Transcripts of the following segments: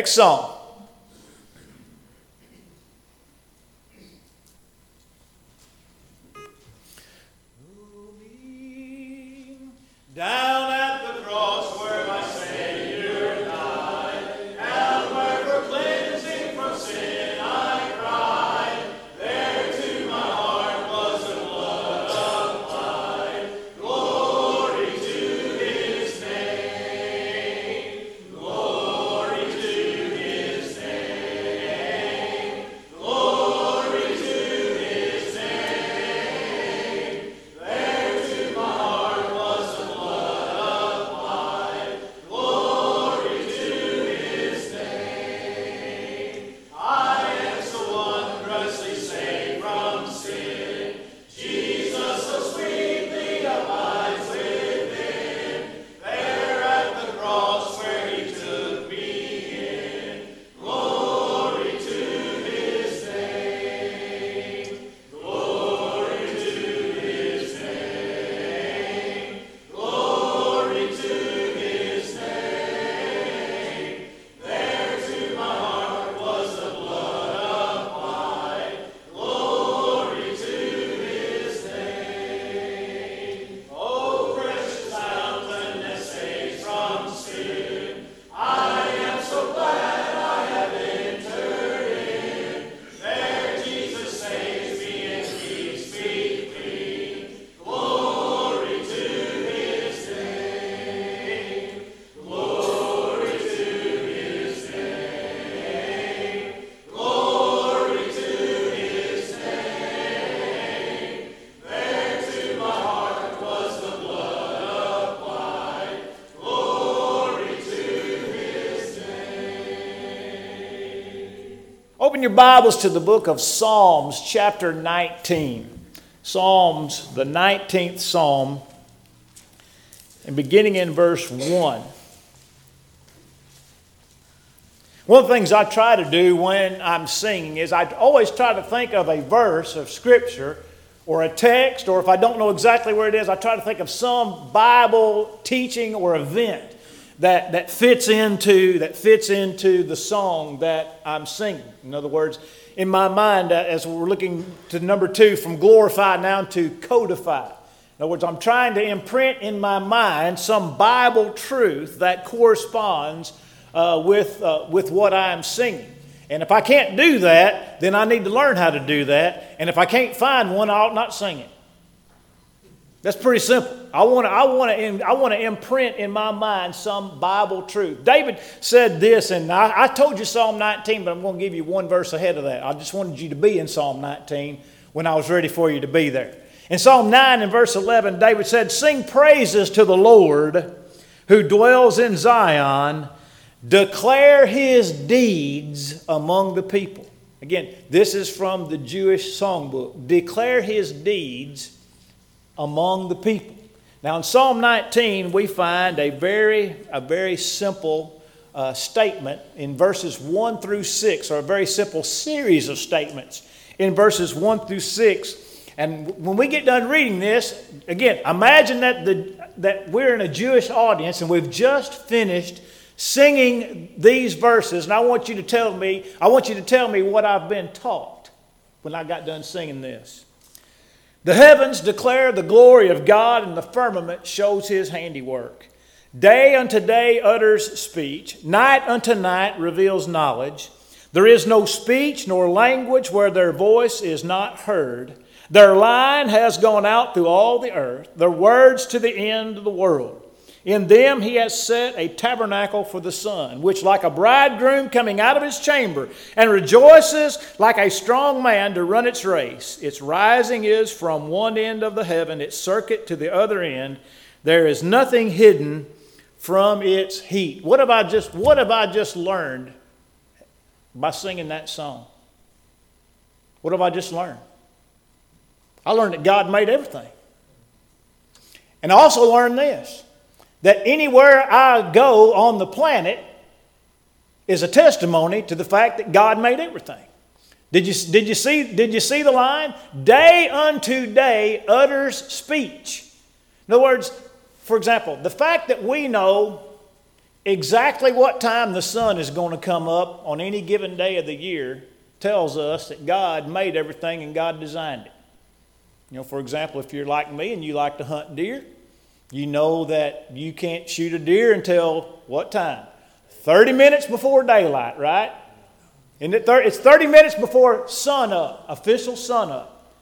Next song. Open your Bibles to the book of Psalms, chapter 19. Psalms, the 19th Psalm, and beginning in verse 1. One of the things I try to do when I'm singing is I always try to think of a verse of Scripture or a text, or if I don't know exactly where it is, I try to think of some Bible teaching or event that, that fits into that fits into the song that I'm singing. In other words, in my mind, uh, as we're looking to number two, from glorify now to codify. In other words, I'm trying to imprint in my mind some Bible truth that corresponds uh, with, uh, with what I'm singing. And if I can't do that, then I need to learn how to do that. And if I can't find one, I ought not sing it. That's pretty simple. I want to I want to I want to imprint in my mind some Bible truth. David said this, and I, I told you Psalm 19, but I'm going to give you one verse ahead of that. I just wanted you to be in Psalm 19 when I was ready for you to be there. In Psalm 9 and verse 11, David said, Sing praises to the Lord who dwells in Zion, declare his deeds among the people. Again, this is from the Jewish songbook. Declare his deeds among the people. Now, in Psalm 19, we find a very, a very simple uh, statement in verses 1 through 6, or a very simple series of statements in verses 1 through 6. And when we get done reading this, again, imagine that, the, that we're in a Jewish audience and we've just finished singing these verses, and I want you to tell me, I want you to tell me what I've been taught when I got done singing this. The heavens declare the glory of God, and the firmament shows his handiwork. Day unto day utters speech, night unto night reveals knowledge. There is no speech nor language where their voice is not heard. Their line has gone out through all the earth, their words to the end of the world. In them he has set a tabernacle for the sun, which, like a bridegroom coming out of his chamber, and rejoices like a strong man to run its race. Its rising is from one end of the heaven, its circuit to the other end. There is nothing hidden from its heat. What have I just, what have I just learned by singing that song? What have I just learned? I learned that God made everything. And I also learned this that anywhere I go on the planet is a testimony to the fact that God made everything. Did you, did you, see, did you see the line? Day unto day utters speech. In other words, for example, the fact that we know exactly what time the sun is going to come up on any given day of the year tells us that God made everything and God designed it. You know, for example, if you're like me and you like to hunt deer, you know that you can't shoot a deer until what time? 30 minutes before daylight, right? And it's 30 minutes before sun up, official sun up.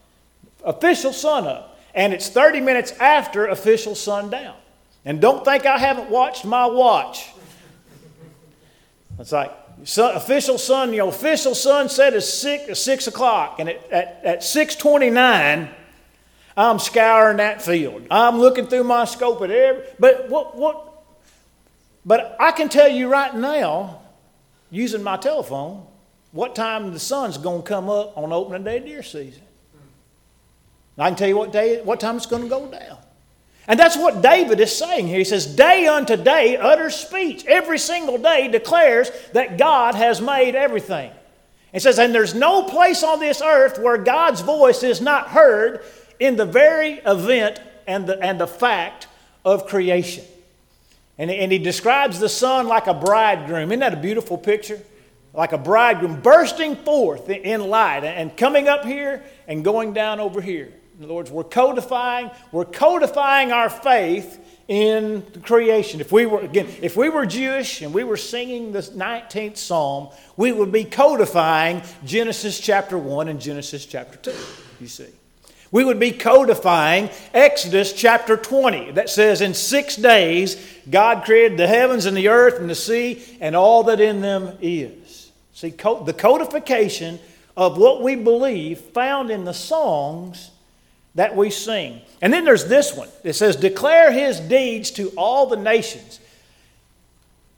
Official sun up. And it's 30 minutes after official sundown. And don't think I haven't watched my watch. It's like official sun, know, official sunset is six, six o'clock, and at, at, at 629, I'm scouring that field. I'm looking through my scope at every, but what, what, but I can tell you right now, using my telephone, what time the sun's going to come up on opening day deer season. I can tell you what day, what time it's going to go down. And that's what David is saying here. He says, Day unto day utters speech. Every single day declares that God has made everything. It says, And there's no place on this earth where God's voice is not heard in the very event and the, and the fact of creation. And, and he describes the sun like a bridegroom. Isn't that a beautiful picture? Like a bridegroom bursting forth in light and coming up here and going down over here. In other words, we're codifying, we're codifying our faith in the creation. If we were again, if we were Jewish and we were singing the 19th Psalm, we would be codifying Genesis chapter 1 and Genesis chapter 2, you see. We would be codifying Exodus chapter 20 that says, In six days God created the heavens and the earth and the sea and all that in them is. See, the codification of what we believe found in the songs that we sing. And then there's this one. It says, Declare his deeds to all the nations.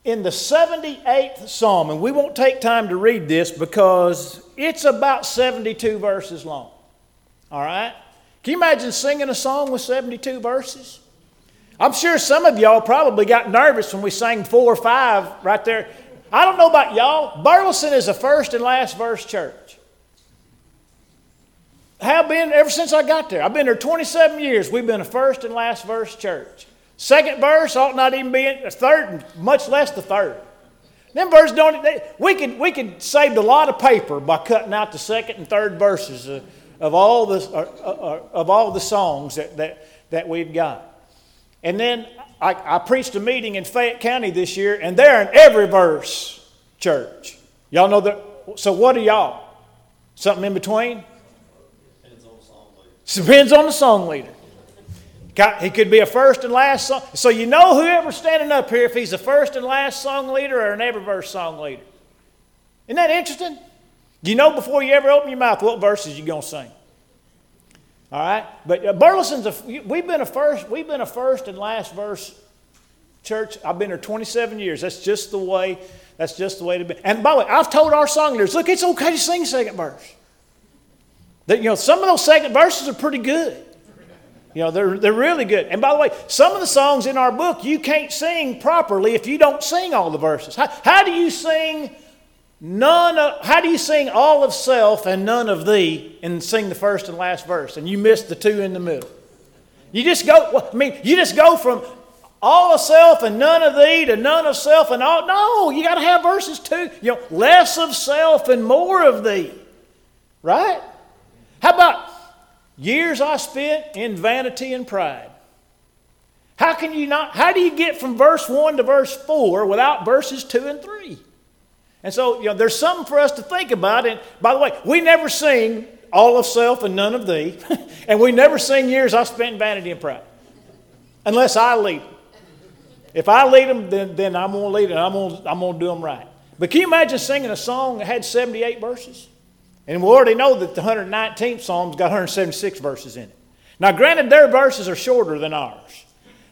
In the 78th Psalm, and we won't take time to read this because it's about 72 verses long. All right? Can you imagine singing a song with 72 verses? I'm sure some of y'all probably got nervous when we sang four or five right there. I don't know about y'all. Burleson is a first and last verse church. Have been ever since I got there. I've been there 27 years. We've been a first and last verse church. Second verse ought not even be in, a third, much less the third. Them verses don't. They, we could we could saved a lot of paper by cutting out the second and third verses. Uh, of all the, uh, uh, uh, of all the songs that, that, that we've got. And then I, I preached a meeting in Fayette County this year, and they're in every verse church. Y'all know that? So what are y'all? Something in between? Depends on the song leader. Depends on the song leader. He could be a first and last song. So you know whoever's standing up here if he's a first and last song leader or an every verse song leader. Isn't that interesting? Do you know before you ever open your mouth what verses you're going to sing? All right? But uh, Burleson's, a, we've been a first, we've been a first and last verse church. I've been here 27 years. That's just the way, that's just the way to be. And by the way, I've told our song leaders, look, it's okay to sing second verse. That, you know, some of those second verses are pretty good. You know, they're, they're really good. And by the way, some of the songs in our book you can't sing properly if you don't sing all the verses. How, how do you sing None of, how do you sing all of self and none of thee and sing the first and last verse and you miss the two in the middle? You just go, I mean, you just go from all of self and none of thee to none of self and all. No, you got to have verses two. You know, less of self and more of thee. Right? How about years I spent in vanity and pride? How can you not, how do you get from verse 1 to verse 4 without verses 2 and 3? And so, you know, there's something for us to think about. And by the way, we never sing all of self and none of thee. and we never sing years I spent in vanity and pride. Unless I lead. If I lead them, then, then I'm going to lead them. I'm going I'm to do them right. But can you imagine singing a song that had 78 verses? And we already know that the 119th Psalm's got 176 verses in it. Now, granted, their verses are shorter than ours,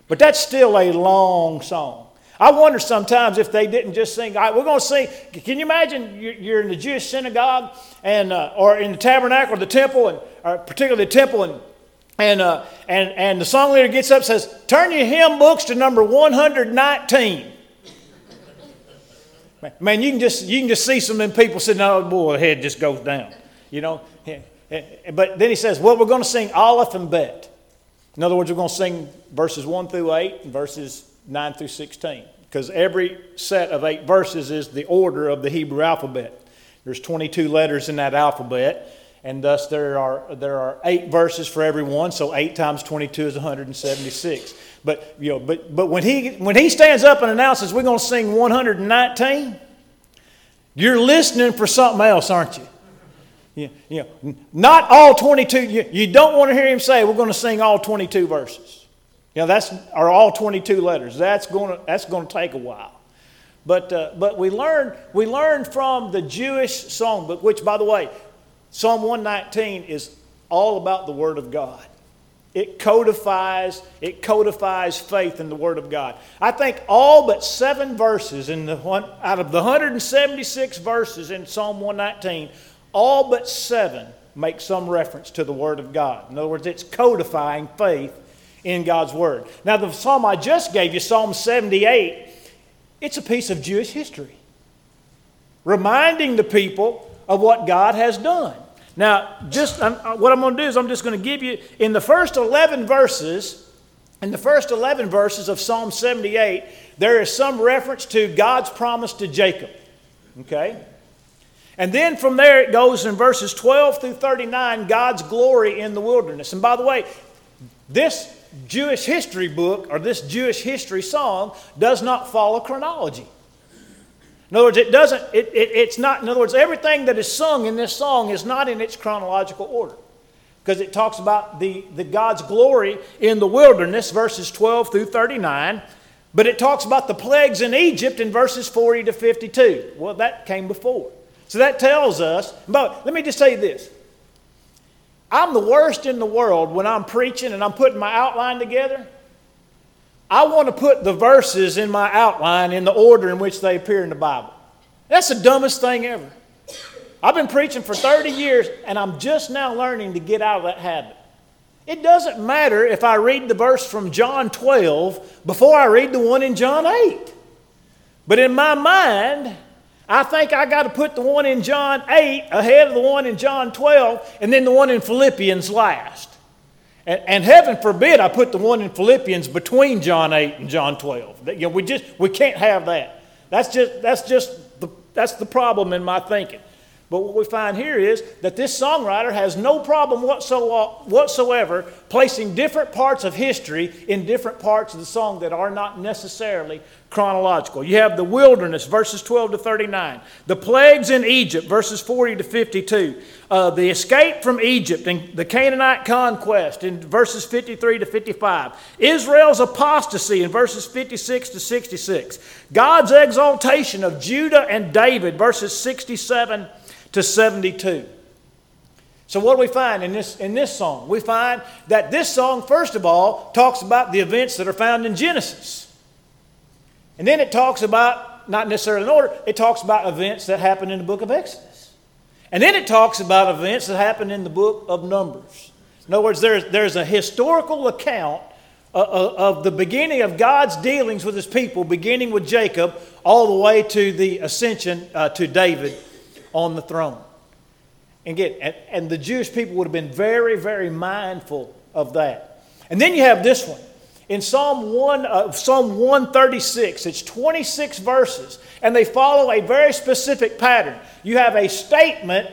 but that's still a long song. I wonder sometimes if they didn't just sing, right, we're going to sing. Can you imagine you're in the Jewish synagogue and, uh, or in the tabernacle or the temple, and, or particularly the temple, and, and, uh, and, and the song leader gets up and says, Turn your hymn books to number 119. Man, you can just, you can just see some of them people sitting, oh boy, the head just goes down. You know? But then he says, Well, we're going to sing Aleph and Bet. In other words, we're going to sing verses 1 through 8 and verses 9 through 16. because every set of eight verses is the order of the Hebrew alphabet. There's 22 letters in that alphabet, and thus there are, there are eight verses for every one, so 8 times 22 is 176. But, you know, but, but when, he, when he stands up and announces we're going to sing 119, you're listening for something else, aren't you? You, you know, not all 22. You, you don't want to hear him say, we're going to sing all 22 verses. You know, that's, are all 22 letters. That's going to, that's going to take a while. But, uh, but we learn we learn from the Jewish songbook, which, by the way, Psalm 119 is all about the Word of God. It codifies, it codifies faith in the Word of God. I think all but seven verses in the one, out of the 176 verses in Psalm 119, all but seven make some reference to the Word of God. In other words, it's codifying faith in God's Word. Now, the psalm I just gave you, Psalm 78, it's a piece of Jewish history, reminding the people of what God has done. Now, just I'm, uh, what I'm going to do is I'm just going to give you in the first 11 verses, in the first 11 verses of Psalm 78, there is some reference to God's promise to Jacob. Okay? And then from there it goes in verses 12 through 39, God's glory in the wilderness. And by the way, this Jewish history book or this Jewish history song does not follow chronology. In other words, it doesn't, it, it, it's not, in other words, everything that is sung in this song is not in its chronological order. Because it talks about the, the God's glory in the wilderness, verses 12 through 39. But it talks about the plagues in Egypt in verses 40 to 52. Well, that came before. So that tells us, but let me just say this. I'm the worst in the world when I'm preaching and I'm putting my outline together. I want to put the verses in my outline in the order in which they appear in the Bible. That's the dumbest thing ever. I've been preaching for 30 years and I'm just now learning to get out of that habit. It doesn't matter if I read the verse from John 12 before I read the one in John 8. But in my mind, I think I got to put the one in John 8 ahead of the one in John 12 and then the one in Philippians last. And, and, heaven forbid I put the one in Philippians between John 8 and John 12. You know, we just we can't have that. That's just that's just the that's the problem in my thinking. But what we find here is that this songwriter has no problem whatsoever placing different parts of history in different parts of the song that are not necessarily chronological. You have the wilderness, verses 12 to 39, the plagues in Egypt, verses 40 to 52, uh, the escape from Egypt and the Canaanite conquest in verses 53 to 55, Israel's apostasy in verses 56 to 66, God's exaltation of Judah and David, verses 67 to 72. So, what do we find in this, in this song? We find that this song, first of all, talks about the events that are found in Genesis. And then it talks about, not necessarily in order, it talks about events that happen in the book of Exodus. And then it talks about events that happen in the book of Numbers. In other words, there's, there's a historical account of the beginning of God's dealings with his people, beginning with Jacob, all the way to the ascension uh, to David on the throne. And get and, and the Jewish people would have been very, very mindful of that. And then you have this one. In Psalm 1, uh, Psalm 136, it's 26 verses, and they follow a very specific pattern. You have a statement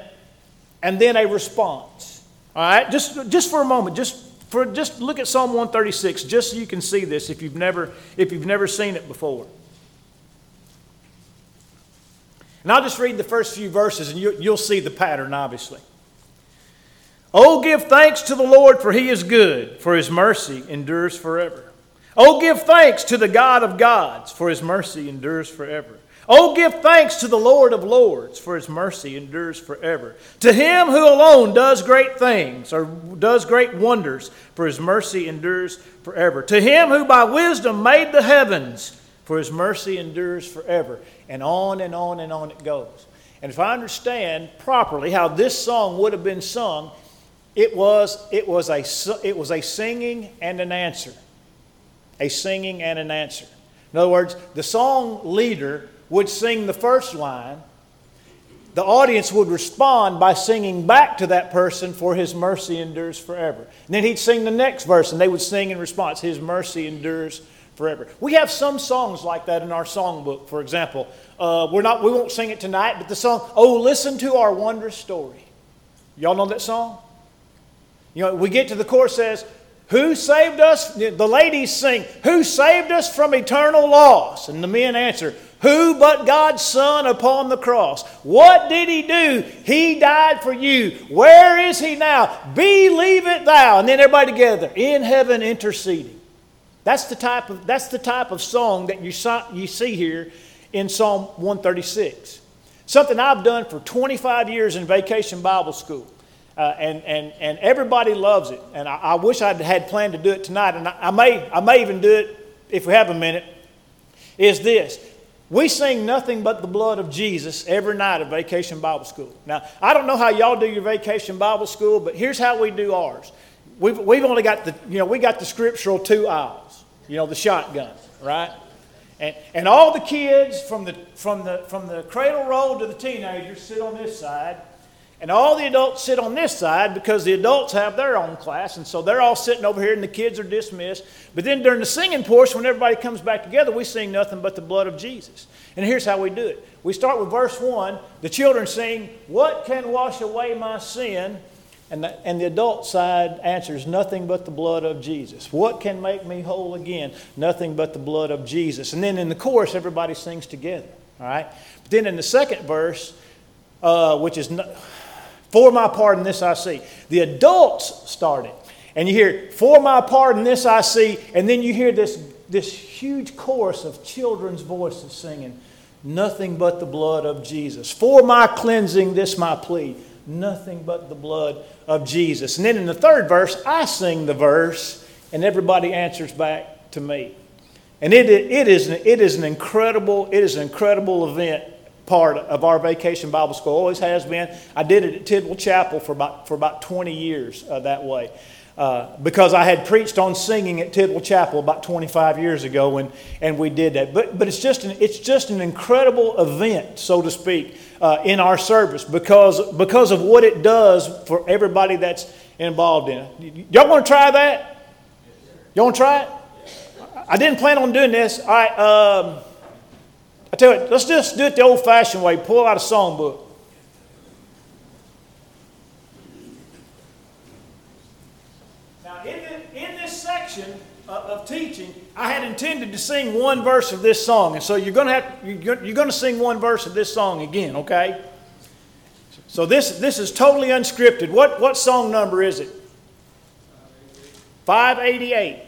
and then a response. All right, just, just for a moment, just for just look at Psalm 136, just so you can see this if you've never if you've never seen it before. And I'll just read the first few verses and you, you'll see the pattern, obviously. Oh, give thanks to the Lord, for he is good, for his mercy endures forever. Oh, give thanks to the God of gods, for his mercy endures forever. Oh, give thanks to the Lord of lords, for his mercy endures forever. To him who alone does great things, or does great wonders, for his mercy endures forever. To him who by wisdom made the heavens, for his mercy endures forever. And on and on and on it goes. And if I understand properly how this song would have been sung, it was, it was, a, it was a singing and an answer. A singing and an answer. In other words, the song leader would sing the first line. The audience would respond by singing back to that person, for his mercy endures forever. And then he'd sing the next verse, and they would sing in response, His mercy endures forever. We have some songs like that in our songbook. For example, uh, we're not, we won't sing it tonight, but the song, Oh, Listen to Our Wondrous Story. Y'all know that song? You know, we get to the chorus says, Who saved us? The ladies sing, Who saved us from eternal loss? And the men answer, Who but God's Son upon the cross? What did He do? He died for you. Where is He now? Believe it thou. And then everybody together, in heaven interceding. That's the type of, that's the type of song that you, you see here in Psalm 136. Something I've done for 25 years in vacation Bible school. Uh, and, and, and everybody loves it. And I, I wish I'd had planned to do it tonight, and I, I, may, I may even do it if we have a minute. Is this we sing nothing but the blood of Jesus every night at Vacation Bible School. Now, I don't know how y'all do your Vacation Bible School, but here's how we do ours. We've, we've only got the, you know, we got the scriptural two aisles, you know, the shotgun, right? And, and all the kids from the, from, the, from the cradle roll to the teenagers sit on this side, and all the adults sit on this side because the adults have their own class, and so they're all sitting over here and the kids are dismissed. But then during the singing portion, when everybody comes back together, we sing nothing but the blood of Jesus. And here's how we do it we start with verse 1. The children sing, What can wash away my sin? And the, and the adult side answers, Nothing but the blood of Jesus. What can make me whole again? Nothing but the blood of Jesus. And then in the chorus, everybody sings together. All right? But then in the second verse, uh, which is. No, for my part in this I see. The adults started. And you hear, For my part in this I see. And then you hear this, this huge chorus of children's voices singing, Nothing but the blood of Jesus. For my cleansing, this my plea. Nothing but the blood of Jesus. And then in the third verse, I sing the verse, and everybody answers back to me. And it, it, is, it is an incredible, it is an incredible event part of our vacation Bible school. Always has been. I did it at Tidwell Chapel for about, for about 20 years uh, that way. Uh, because I had preached on singing at Tidwell Chapel about 25 years ago, and, and we did that. But, but it's, just an, it's just an incredible event, so to speak, uh, in our service because, because of what it does for everybody that's involved in it. Y'all want to try that? Y'all want to try it? I didn't plan on doing this. Right. Um, I tell you, let's just do it the old fashioned way pull out a songbook. Now, in, the, in this section of, of teaching, I had intended to sing one verse of this song. And so you're going to have you're, you're going to sing one verse of this song again, okay? So this, this is totally unscripted. What, what song number is it? 588.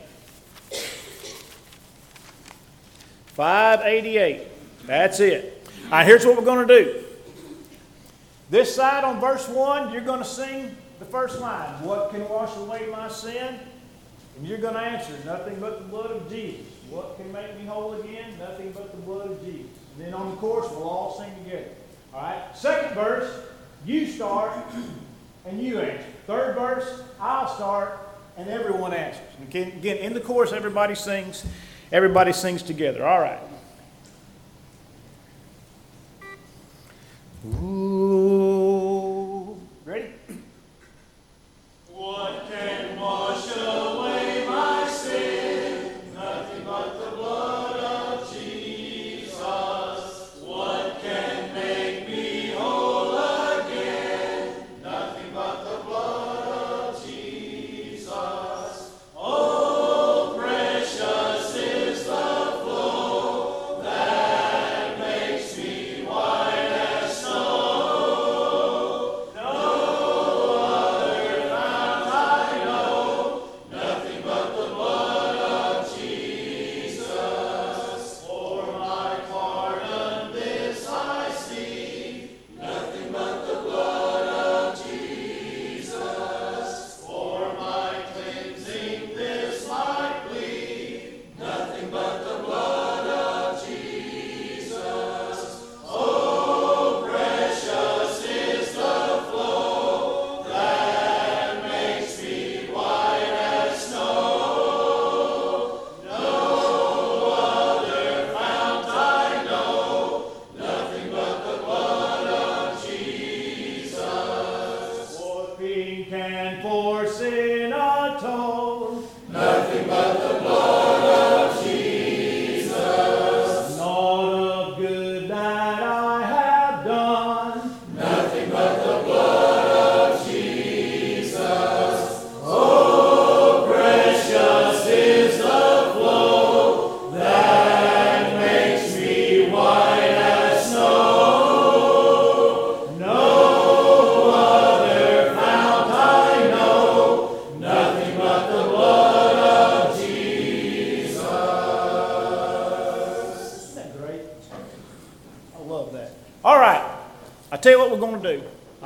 588. That's it. All right, here's what we're going to do. This side on verse 1, you're going to sing the first line What can wash away my sin? And you're going to answer Nothing but the blood of Jesus. What can make me whole again? Nothing but the blood of Jesus. And then on the chorus, we'll all sing together. All right? Second verse, you start and you answer. Third verse, I'll start and everyone answers. And again, in the chorus, everybody sings. Everybody sings together. All right. Ooh.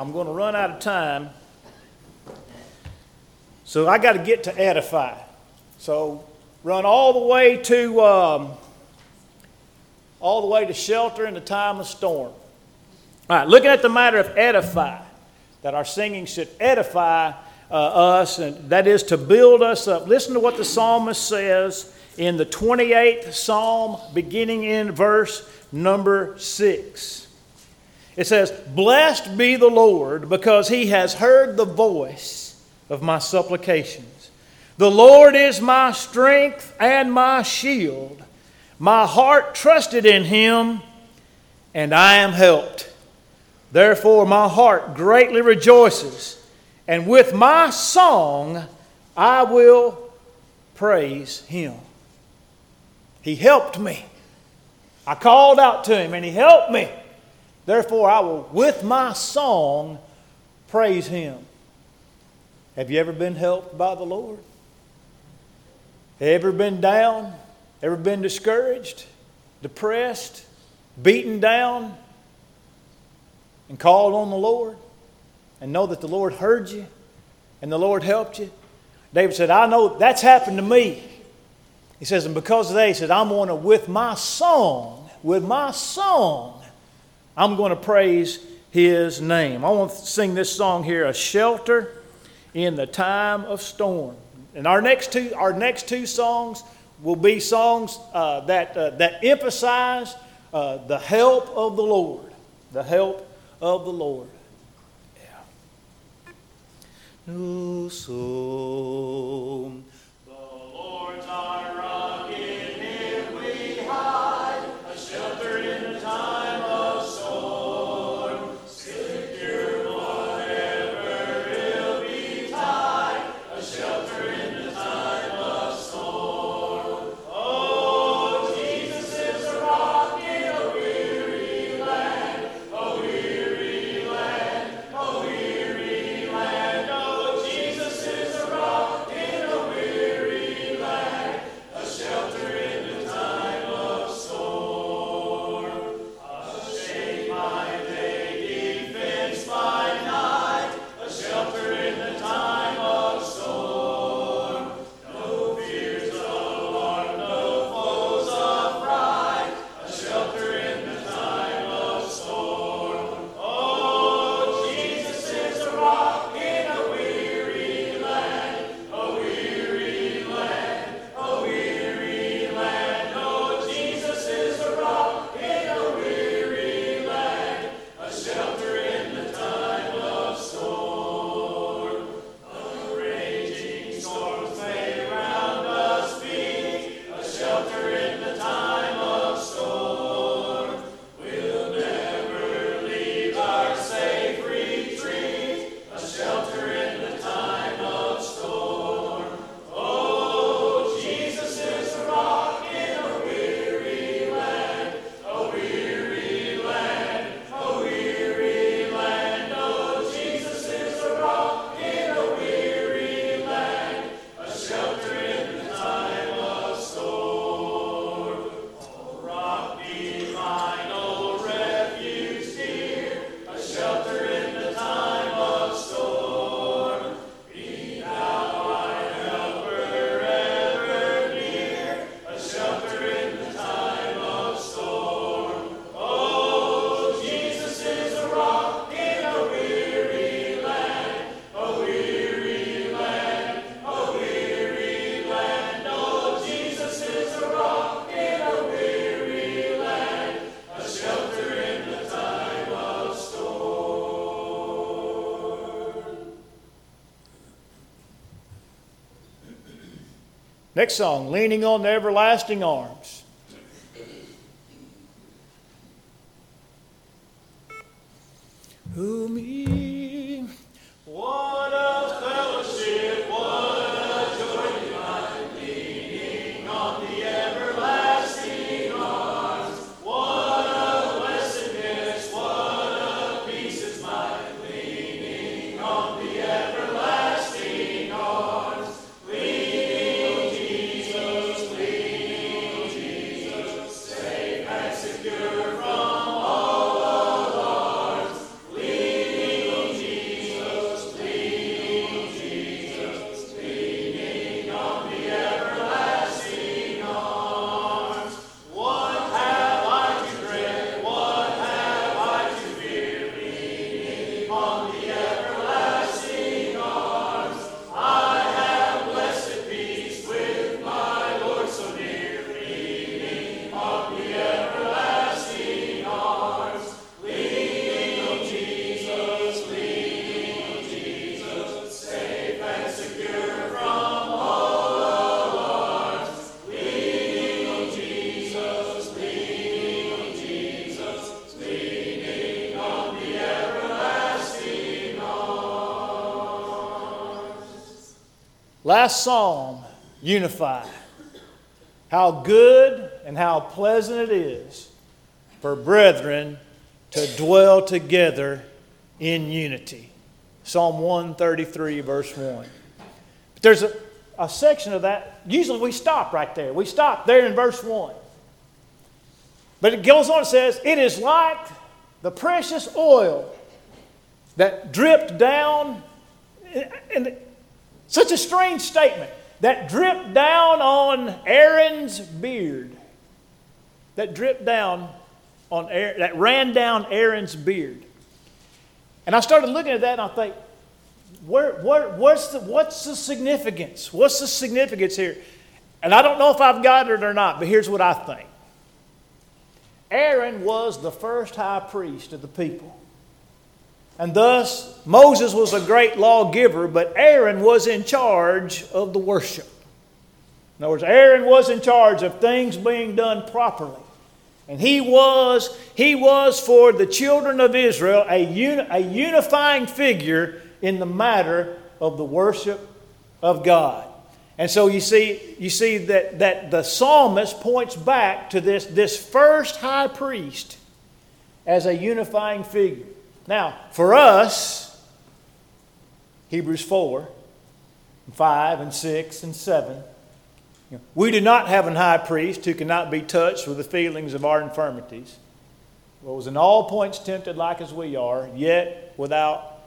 I'm going to run out of time. So I got to get to edify. So run all the way to um, all the way to shelter in the time of storm. All right, looking at the matter of edify, that our singing should edify uh, us, and that is to build us up. Listen to what the psalmist says in the 28th psalm, beginning in verse number 6. It says, Blessed be the Lord, because he has heard the voice of my supplications. The Lord is my strength and my shield. My heart trusted in him, and I am helped. Therefore, my heart greatly rejoices, and with my song I will praise him. He helped me. I called out to him, and he helped me. Therefore, I will, with my song, praise him. Have you ever been helped by the Lord? Ever been down? Ever been discouraged, depressed, beaten down, and called on the Lord? And know that the Lord heard you and the Lord helped you? David said, I know that's happened to me. He says, and because of that, he said, I'm going to, with my song, with my song, I'm going to praise his name. I want to sing this song here, A Shelter in the Time of Storm. And our next two, our next two songs will be songs uh, that, uh, that emphasize uh, the help of the Lord. The help of the Lord. Yeah. No, so Next song, Leaning on the Everlasting Arms. Last psalm, unify. How good and how pleasant it is for brethren to dwell together in unity. Psalm 133, verse 1. But there's a, a section of that, usually we stop right there. We stop there in verse 1. But it goes on and says, It is like the precious oil that dripped down, and such a strange statement, that dripped down on Aaron's beard. That dripped down on Aaron, that ran down Aaron's beard. And I started looking at that and I think, where, where, what's, the, what's the significance? What's the significance here? And I don't know if I've got it or not, but here's what I think Aaron was the first high priest of the people. And thus, Moses was a great lawgiver, but Aaron was in charge of the worship. In other words, Aaron was in charge of things being done properly. And he was, he was for the children of Israel a, uni, a unifying figure in the matter of the worship of God. And so you see, you see that, that the psalmist points back to this, this first high priest as a unifying figure. Now, for us, Hebrews 4, 5, and 6, and 7, we do not have an high priest who cannot be touched with the feelings of our infirmities, but was in all points tempted like as we are, yet without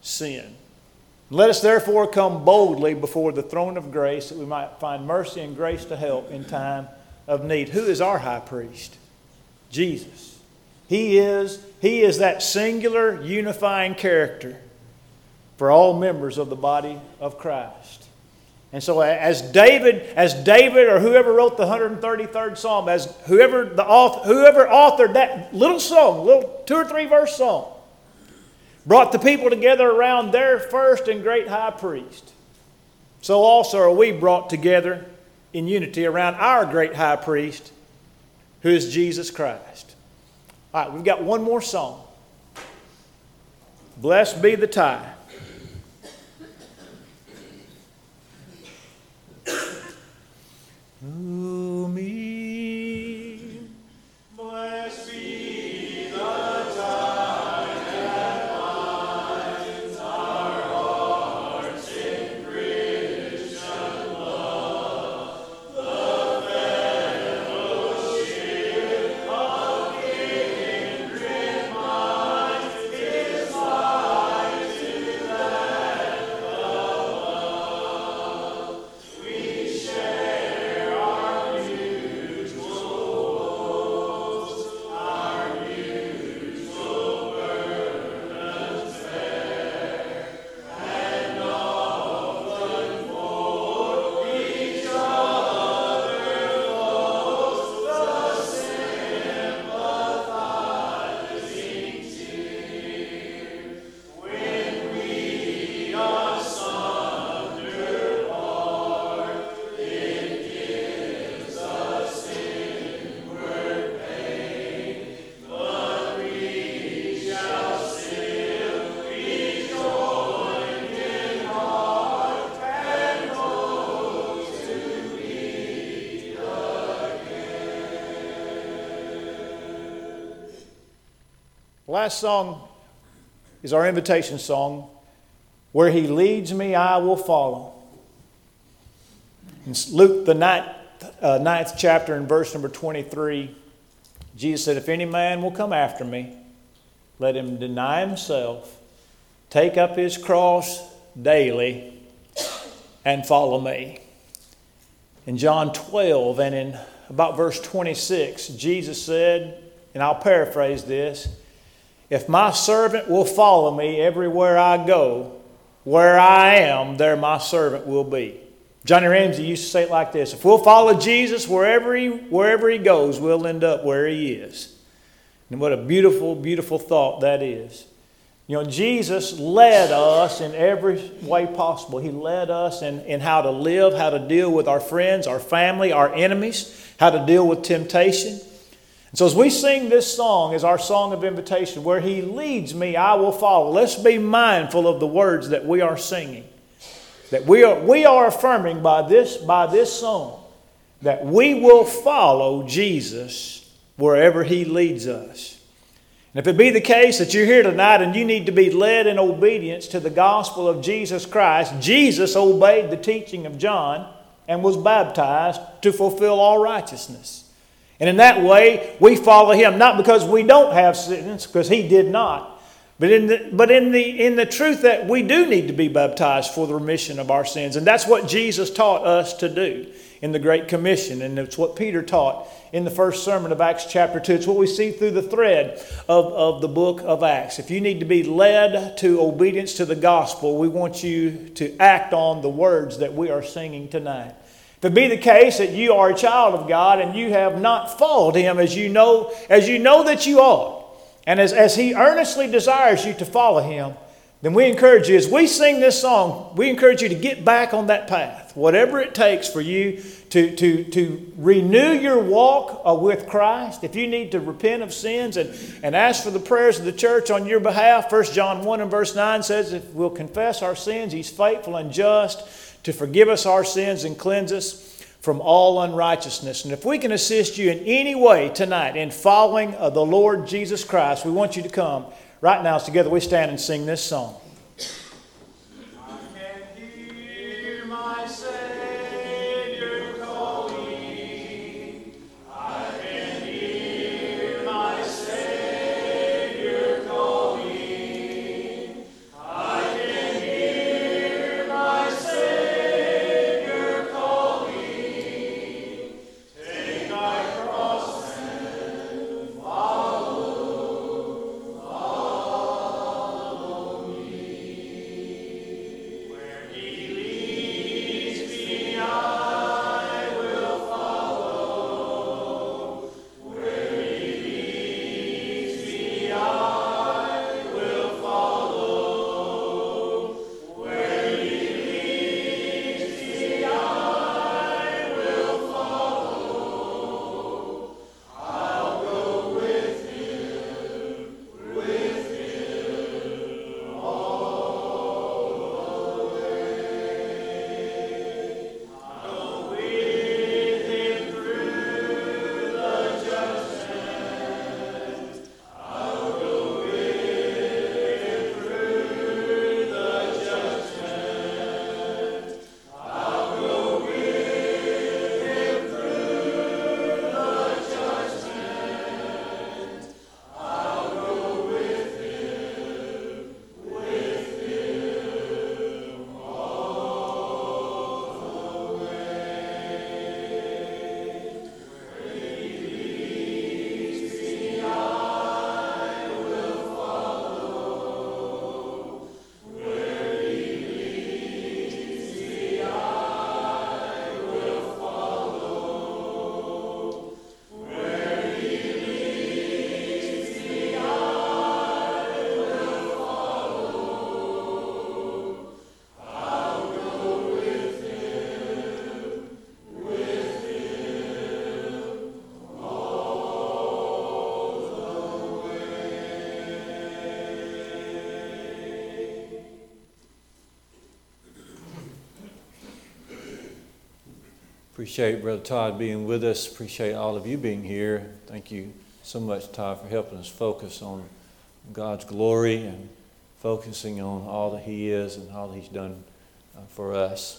sin. Let us therefore come boldly before the throne of grace that we might find mercy and grace to help in time of need. Who is our high priest? Jesus. He is, he is that singular unifying character for all members of the body of Christ. And so as David, as David or whoever wrote the 133rd Psalm, as whoever the author, whoever authored that little song, little two or three verse song, brought the people together around their first and great high priest. So also are we brought together in unity around our great high priest, who is Jesus Christ. All right, we've got one more song. Blessed be the tie. Ooh, me. Last song is our invitation song Where He Leads Me, I Will Follow. In Luke, the ninth, uh, ninth chapter, in verse number 23, Jesus said, If any man will come after me, let him deny himself, take up his cross daily, and follow me. In John 12 and in about verse 26, Jesus said, and I'll paraphrase this if my servant will follow me everywhere I go, where I am, there my servant will be. Johnny Ramsey used to say it like this If we'll follow Jesus wherever he, wherever he goes, we'll end up where he is. And what a beautiful, beautiful thought that is. You know, Jesus led us in every way possible. He led us in, in how to live, how to deal with our friends, our family, our enemies, how to deal with temptation. And so, as we sing this song as our song of invitation, where He leads me, I will follow, let's be mindful of the words that we are singing. that we are, we are affirming by this, by this song that we will follow Jesus wherever he leads us. And if it be the case that you're here tonight and you need to be led in obedience to the gospel of Jesus Christ, Jesus obeyed the teaching of John and was baptized to fulfill all righteousness. And in that way, we follow him, not because we don't have sins, because he did not, but in the, but in the, in the truth that we do need to be baptized for the remission of our sins. And that's what Jesus taught us to do in the Great Commission. And it's what Peter taught in the first sermon of Acts chapter 2. It's what we see through the thread of, of the book of Acts. If you need to be led to obedience to the gospel, we want you to act on the words that we are singing tonight. It be the case that you are a child of God and you have not followed Him as you know, as you know that you ought, and as, as He earnestly desires you to follow Him, then we encourage you, as we sing this song, we encourage you to get back on that path. Whatever it takes for you to, to, to renew your walk uh, with Christ, if you need to repent of sins and, and ask for the prayers of the church on your behalf, 1 John 1 and verse 9 says, if we'll confess our sins, He's faithful and just to forgive us our sins and cleanse us from all unrighteousness. And if we can assist you in any way tonight in following uh, the Lord Jesus Christ, we want you to come. Right now, as together we stand and sing this song. Appreciate Brother Todd being with us. Appreciate all of you being here. Thank you so much, Todd, for helping us focus on God's glory and focusing on all that He is and all that He's done uh, for us.